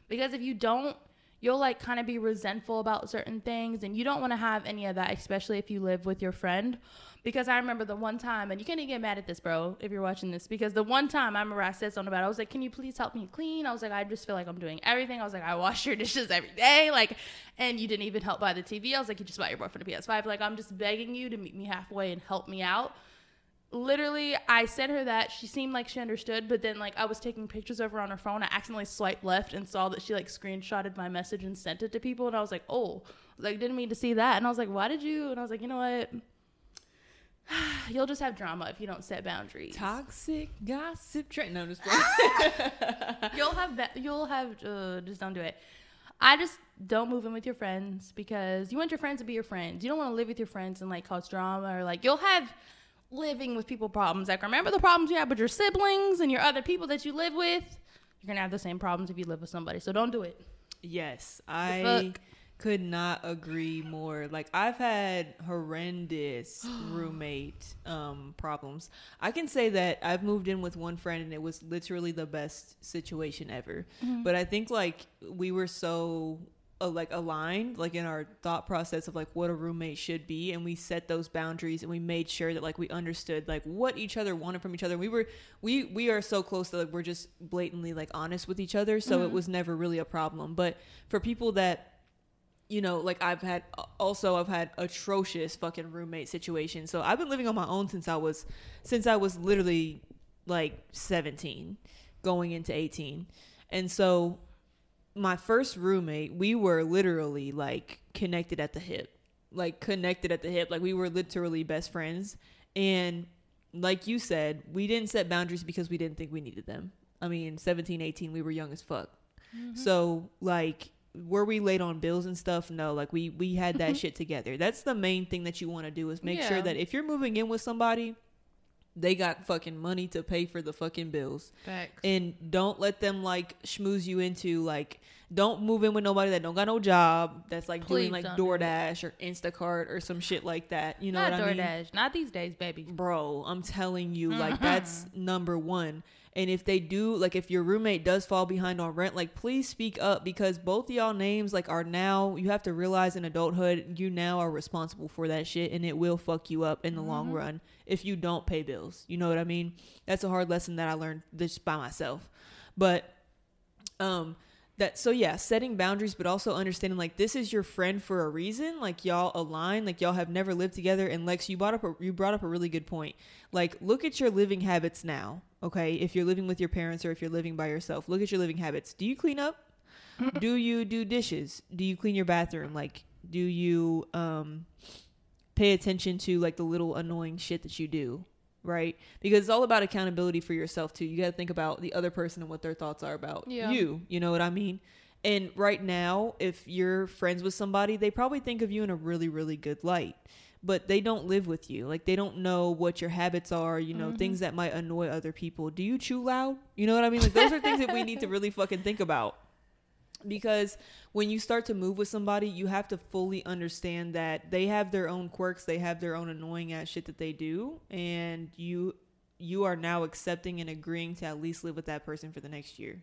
because if you don't, you'll like kind of be resentful about certain things and you don't want to have any of that especially if you live with your friend. Because i remember the one time and you can't even get mad at this bro if you're watching this because the one time i remember i said something about it i was like can you please help me clean? I was like i just feel like i'm doing everything. I was like i wash your dishes every day like and you didn't even help buy the tv i was like you just bought your boyfriend a ps5 like i'm just begging you to meet me halfway and help me out literally I said her that she seemed like she understood, but then like I was taking pictures of her on her phone. I accidentally swiped left and saw that she like screenshotted my message and sent it to people, and I was like, oh, I was like didn't mean to see that, and I was like, why did you? And I was like, you know what? You'll just have drama if you don't set boundaries. Toxic gossip train. No, just you'll have that. You'll have uh, just don't do it. I just don't move in with your friends because you want your friends to be your friends. You don't want to live with your friends and like cause drama or like you'll have living with people problems. Like remember the problems you have with your siblings and your other people that you live with. You're gonna have the same problems if you live with somebody. So don't do it. Yes, I could not agree more. Like I've had horrendous roommate um, problems. I can say that I've moved in with one friend and it was literally the best situation ever. Mm-hmm. But I think like we were so uh, like aligned like in our thought process of like what a roommate should be and we set those boundaries and we made sure that like we understood like what each other wanted from each other. We were we we are so close that like we're just blatantly like honest with each other so mm-hmm. it was never really a problem. But for people that you know like i've had also i've had atrocious fucking roommate situations. So i've been living on my own since i was since i was literally like 17 going into 18 and so my first roommate, we were literally like connected at the hip. Like connected at the hip. Like we were literally best friends. And like you said, we didn't set boundaries because we didn't think we needed them. I mean, 17, 18, we were young as fuck. Mm-hmm. So like were we late on bills and stuff? No, like we we had that shit together. That's the main thing that you want to do is make yeah. sure that if you're moving in with somebody, they got fucking money to pay for the fucking bills. Facts. And don't let them like schmooze you into like don't move in with nobody that don't got no job that's like Please doing like DoorDash or Instacart or some shit like that. You know not what DoorDash, I mean? DoorDash. Not these days, baby. Bro, I'm telling you, like that's number one. And if they do, like if your roommate does fall behind on rent, like please speak up because both y'all names like are now you have to realize in adulthood you now are responsible for that shit and it will fuck you up in the mm-hmm. long run if you don't pay bills. You know what I mean? That's a hard lesson that I learned just by myself. But um that so yeah setting boundaries but also understanding like this is your friend for a reason like y'all align like y'all have never lived together and lex you brought up a, you brought up a really good point like look at your living habits now okay if you're living with your parents or if you're living by yourself look at your living habits do you clean up do you do dishes do you clean your bathroom like do you um pay attention to like the little annoying shit that you do right? Because it's all about accountability for yourself too. You got to think about the other person and what their thoughts are about yeah. you. You know what I mean? And right now, if you're friends with somebody, they probably think of you in a really, really good light. But they don't live with you. Like they don't know what your habits are, you know, mm-hmm. things that might annoy other people. Do you chew loud? You know what I mean? Like those are things that we need to really fucking think about because when you start to move with somebody, you have to fully understand that they have their own quirks, they have their own annoying ass shit that they do, and you you are now accepting and agreeing to at least live with that person for the next year.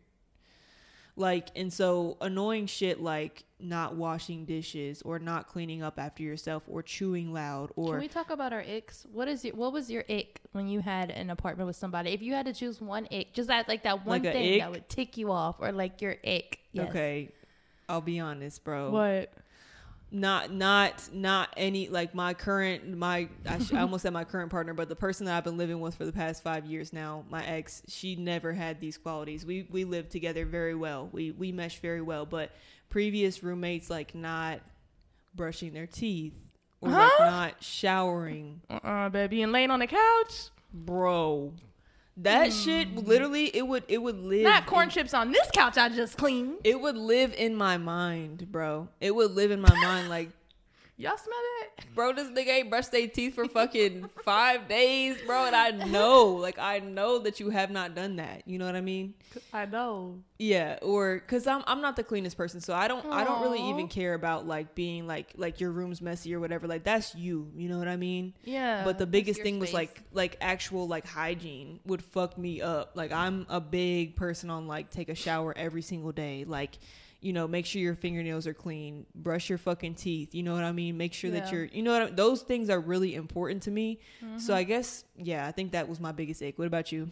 Like, and so annoying shit like not washing dishes or not cleaning up after yourself or chewing loud or Can we talk about our icks? What is your what was your ick when you had an apartment with somebody? If you had to choose one ick, just that like that one Like thing that would tick you off or like your ick. Yes. okay, I'll be honest, bro. What? Not not not any like my current my I, sh- I almost said my current partner but the person that i've been living with for the past five years now my ex she never had these qualities. We we lived together very well. We we mesh very well but previous roommates like not brushing their teeth or like not showering. Uh-uh, baby, and laying on the couch. bro that shit mm. literally it would it would live Not corn in- chips on this couch I just cleaned. it would live in my mind bro it would live in my mind like Y'all smell that? bro, this nigga ain't brushed their teeth for fucking five days, bro. And I know, like, I know that you have not done that. You know what I mean? I know. Yeah. Or because I'm I'm not the cleanest person, so I don't I don't really even care about like being like like your room's messy or whatever. Like that's you. You know what I mean? Yeah. But the biggest your thing was like like actual like hygiene would fuck me up. Like I'm a big person on like take a shower every single day. Like you know, make sure your fingernails are clean, brush your fucking teeth. You know what I mean? Make sure that you're you know what I, those things are really important to me. Mm-hmm. So I guess yeah, I think that was my biggest ache. What about you?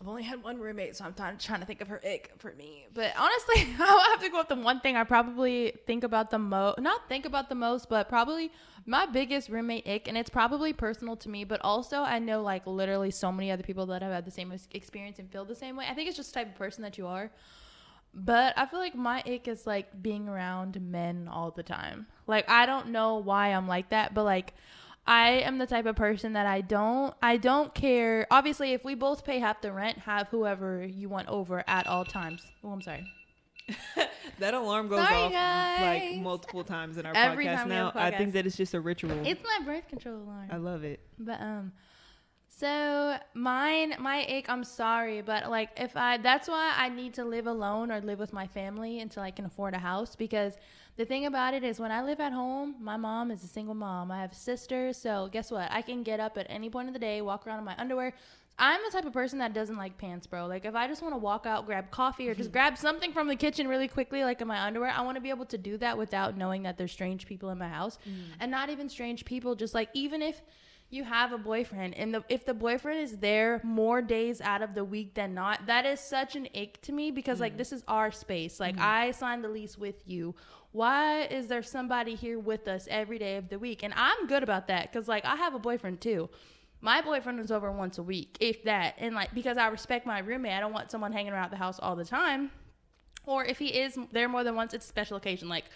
I've only had one roommate, so I'm trying, to think of her ick for me. But honestly, I'll have to go with the one thing I probably think about the most. Not think about the most, but probably my biggest roommate ick, and it's probably personal to me. But also, I know like literally so many other people that have had the same experience and feel the same way. I think it's just the type of person that you are. But I feel like my ick is like being around men all the time. Like I don't know why I'm like that, but like I am the type of person that I don't I don't care. Obviously, if we both pay half the rent, have whoever you want over at all times. Oh, I'm sorry. That alarm goes Sorry, off like multiple times in our Every podcast time now. a I think that it's just a ritual. It's my birth control alarm. I love it. But um so mine my ick, I'm sorry, but like if I that's why I need to live alone or live with my family until I can afford a house because the thing about it is when I live at home, my mom is a single mom. I have sisters, so guess what? I can get up at any point of the day, walk around in my underwear. I'm the type of person that doesn't like pants, bro. Like if I just want to walk out, grab coffee or just grab something from the kitchen really quickly like in my underwear, I want to be able to do that without knowing that there's strange people in my house. Mm. And not even strange people, just like even if you have a boyfriend and the, if the boyfriend is there more days out of the week than not that is such an ache to me because like mm. this is our space like mm-hmm. i signed the lease with you why is there somebody here with us every day of the week and i'm good about that because like i have a boyfriend too my boyfriend is over once a week if that and like because i respect my roommate i don't want someone hanging around the house all the time or if he is there more than once, it's a special occasion, like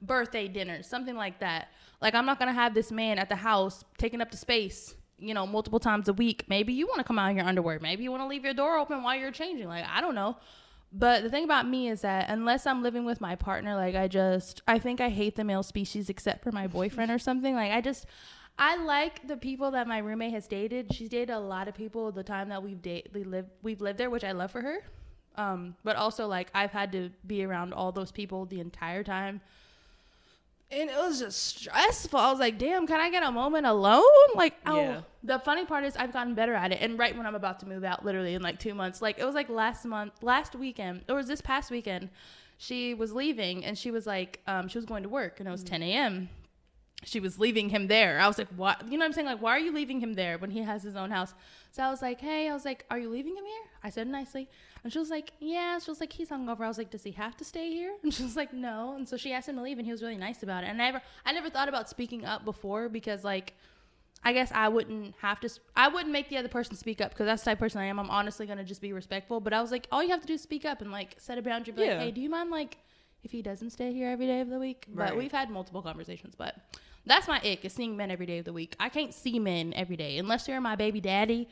birthday dinner, something like that. Like I'm not gonna have this man at the house taking up the space, you know, multiple times a week. Maybe you want to come out in your underwear. Maybe you want to leave your door open while you're changing. Like I don't know. But the thing about me is that unless I'm living with my partner, like I just, I think I hate the male species except for my boyfriend or something. Like I just, I like the people that my roommate has dated. She's dated a lot of people the time that we've date, we live, we've lived there, which I love for her. Um, but also like I've had to be around all those people the entire time. And it was just stressful. I was like, damn, can I get a moment alone? Like, oh, Yeah. the funny part is I've gotten better at it. And right when I'm about to move out, literally in like two months, like it was like last month, last weekend, or was this past weekend, she was leaving and she was like, um, she was going to work and it was 10 a.m. She was leaving him there. I was like, what? You know what I'm saying? Like, why are you leaving him there when he has his own house? So I was like, hey, I was like, are you leaving him here? I said nicely. And she was like, yeah. She was like, he's hungover. I was like, does he have to stay here? And she was like, no. And so she asked him to leave, and he was really nice about it. And I never, I never thought about speaking up before because like, I guess I wouldn't have to. sp- I wouldn't make the other person speak up because that's the type of person I am. I'm honestly gonna just be respectful. But I was like, all you have to do is speak up and like set a boundary. Be Yeah. like, hey, do you mind like if he doesn't stay here every day of the week? Right. But we've had multiple conversations. But that's my ick is seeing men every day of the week. I can't see men every day unless you're my baby daddy.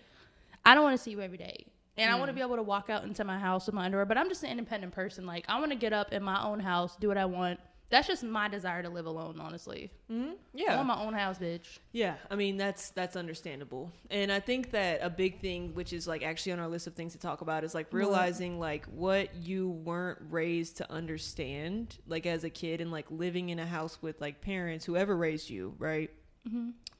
I don't want to see you every day. And I want to be able to walk out into my house with my underwear, but I'm just an independent person. Like I want to get up in my own house, do what I want. That's just my desire to live alone, honestly. Mm-hmm. I Yeah. want my own house, bitch. Yeah, I mean that's that's understandable, and I think that a big thing, which is like actually on our list of things to talk about, is like realizing like what you weren't raised to understand, like as a kid, and like living in a house with like parents, whoever raised you, right?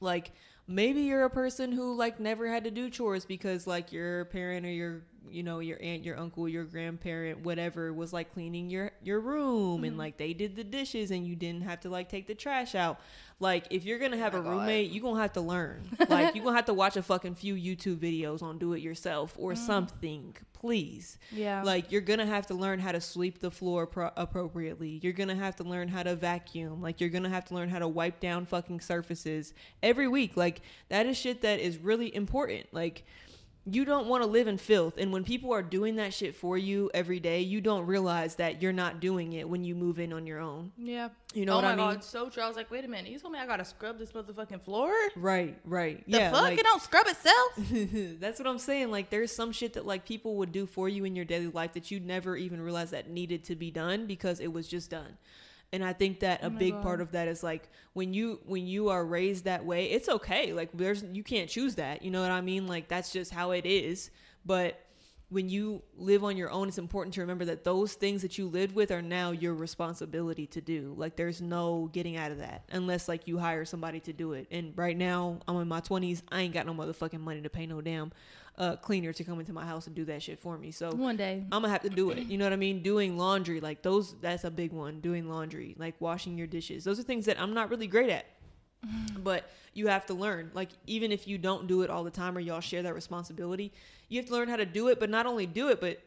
like maybe you're a person who like never had to do chores because like your parent or your you know your aunt your uncle your grandparent whatever was like cleaning your your room mm-hmm. and like they did the dishes and you didn't have to like take the trash out. Like if you're gonna have oh a roommate you're gonna have to learn. Like you're gonna have to watch a fucking few youtube videos on do it yourself or mm. something please. Yeah. Like you're gonna have to learn how to sweep the floor pro- appropriately. You're gonna have to learn how to vacuum. Like you're gonna have to learn how to wipe down fucking surfaces every week. Like that is shit that is really important. Like you don't want to live in filth and when people are doing that shit for you every day you don't realize that you're not doing it when you move in on your own. Yeah. You know oh what i mean? Oh my God, so true. I was like wait a minute you told me i gotta scrub this motherfucking floor? Right right. The yeah fuck? Like, it don't scrub itself? That's what i'm saying. Like there's some shit that like people would do for you in your daily life that you'd never even realized that needed to be done because it was just done and i think that oh a oh big God. part of that is like when you when you are raised that way it's okay. Like there's you can't choose that. You know what i mean? Like that's just how it is. But when you live on your own it's important to remember that those things that you lived with are now your responsibility to do. Like there's no getting out of that unless like you hire somebody to do it. And right now i'm in my 20s i ain't got no motherfucking money to pay no damn uh, cleaner to come into my house and do that shit for me. So one day I'm gonna have to do it. You know what I mean? Doing laundry, like those, that's a big one. Doing laundry, like washing your dishes. Those are things that I'm not really great at. But you have to learn. Like even if you don't do it all the time or y'all share that responsibility, you have to learn how to do it. But not only do it, but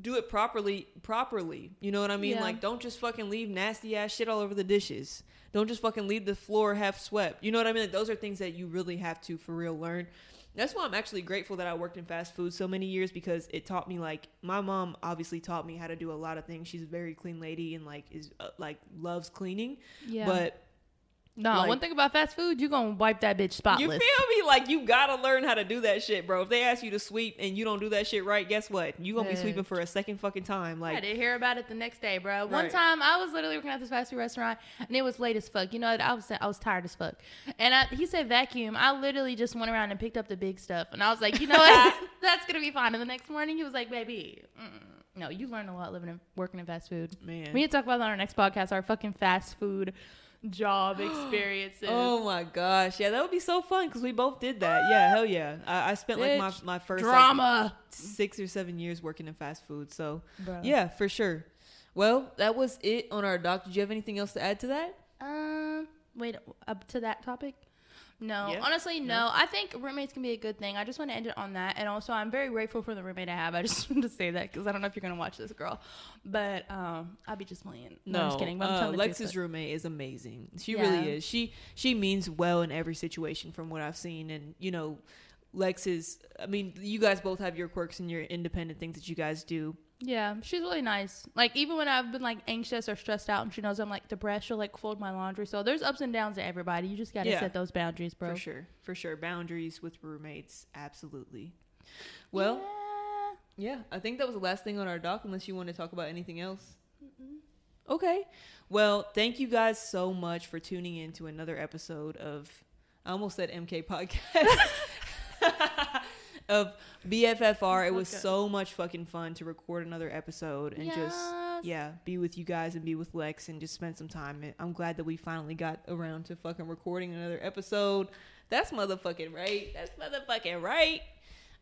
do it properly. Properly. You know what I mean? Yeah. Like don't just fucking leave nasty ass shit all over the dishes. Don't just fucking leave the floor half swept. You know what I mean? Like, those are things that you really have to for real learn that's why I'm actually grateful that I worked in fast food so many years because it taught me like my mom obviously taught me how to do a lot of things. She's a very clean lady and like is uh, like loves cleaning. Yeah. But no, like, one thing about fast food, you gonna wipe that bitch spotless. You feel me? Like you gotta learn how to do that shit, bro. If they ask you to sweep and you don't do that shit right, guess what? You gonna be sweeping for a second fucking time. Like I didn't hear about it the next day, bro. One time I was literally working at this fast food restaurant and it was late as fuck. You know, I was I was tired as fuck. And I, he said vacuum. I literally just went around and picked up the big stuff, and I was like, you know what? That's gonna be fine. And the next morning, he was like, baby. Mm. No, you learn a lot living and working in fast food. Man, we need to talk about that on our next podcast. Our fucking fast food job experiences. oh my gosh, yeah, that would be so fun because we both did that. Yeah, hell yeah. I, I spent Bitch, like my my first drama like, six or seven years working in fast food. So Bro. yeah, for sure. Well, that was it on our doc. Did you have anything else to add to that? Um, wait, up to that topic. No, yeah. honestly, no. no. I think roommates can be a good thing. I just want to end it on that. And also, I'm very grateful for the roommate I have. I just wanted to say that because I don't know if you're going to watch this, girl. But um, I'll be just playing. No, no I'm just kidding. But uh, Lex's roommate is amazing. She yeah. really is. She she means well in every situation from what I've seen. And, you know, Lex is, I mean, you guys both have your quirks and your independent things that you guys do. Yeah, she's really nice. Like even when I've been like anxious or stressed out, and she knows I'm like depressed, she'll like fold my laundry. So there's ups and downs to everybody. You just gotta yeah, set those boundaries, bro. For sure, for sure. Boundaries with roommates, absolutely. Well, yeah, yeah I think that was the last thing on our doc. Unless you want to talk about anything else. Mm-mm. Okay. Well, thank you guys so much for tuning in to another episode of. I almost said MK podcast. of BFFR. It was so much fucking fun to record another episode and yes. just yeah, be with you guys and be with Lex and just spend some time. I'm glad that we finally got around to fucking recording another episode. That's motherfucking right. That's motherfucking right.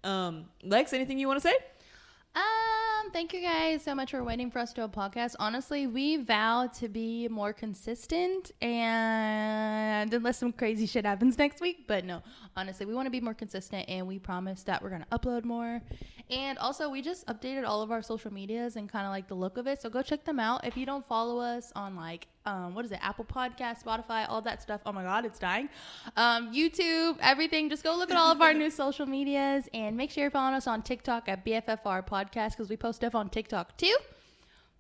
Um, Lex, anything you want to say? Um, thank you guys so much for waiting for us to do a podcast. Honestly, we vow to be more consistent and unless some crazy shit happens next week, but no, honestly, we want to be more consistent and we promise that we're going to upload more. And also, we just updated all of our social medias and kind of like the look of it. So go check them out. If you don't follow us on like um, what is it? Apple Podcast, Spotify, all that stuff. Oh my God, it's dying. Um, YouTube, everything. Just go look at all of our new social medias and make sure you're following us on TikTok at BFFR Podcast because we post stuff on TikTok too.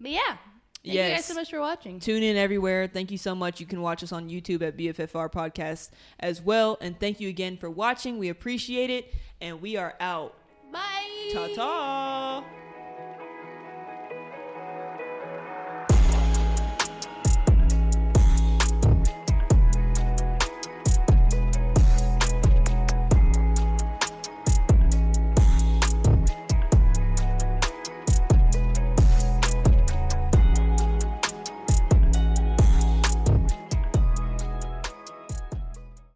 But yeah. Thank yes. you guys so much for watching. Tune in everywhere. Thank you so much. You can watch us on YouTube at BFFR Podcast as well. And thank you again for watching. We appreciate it. And we are out. Bye. Ta ta.